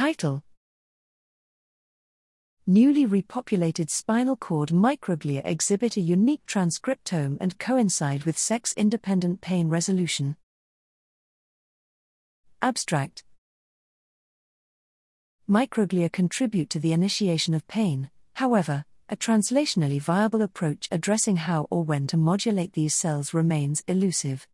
Title Newly repopulated spinal cord microglia exhibit a unique transcriptome and coincide with sex independent pain resolution. Abstract Microglia contribute to the initiation of pain, however, a translationally viable approach addressing how or when to modulate these cells remains elusive.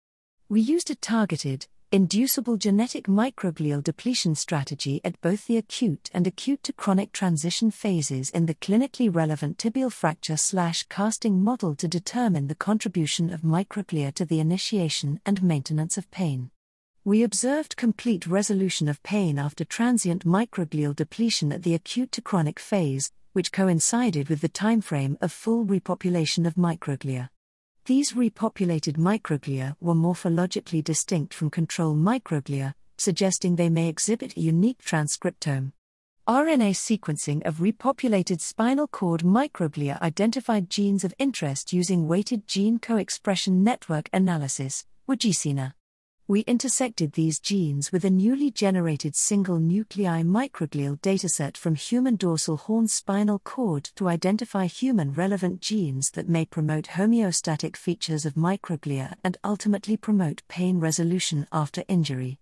We used a targeted, inducible genetic microglial depletion strategy at both the acute and acute to chronic transition phases in the clinically relevant tibial fracture slash casting model to determine the contribution of microglia to the initiation and maintenance of pain. We observed complete resolution of pain after transient microglial depletion at the acute to chronic phase, which coincided with the timeframe of full repopulation of microglia. These repopulated microglia were morphologically distinct from control microglia, suggesting they may exhibit a unique transcriptome. RNA sequencing of repopulated spinal cord microglia identified genes of interest using weighted gene co expression network analysis, WGCNA we intersected these genes with a newly generated single nuclei microglial dataset from human dorsal horn spinal cord to identify human relevant genes that may promote homeostatic features of microglia and ultimately promote pain resolution after injury.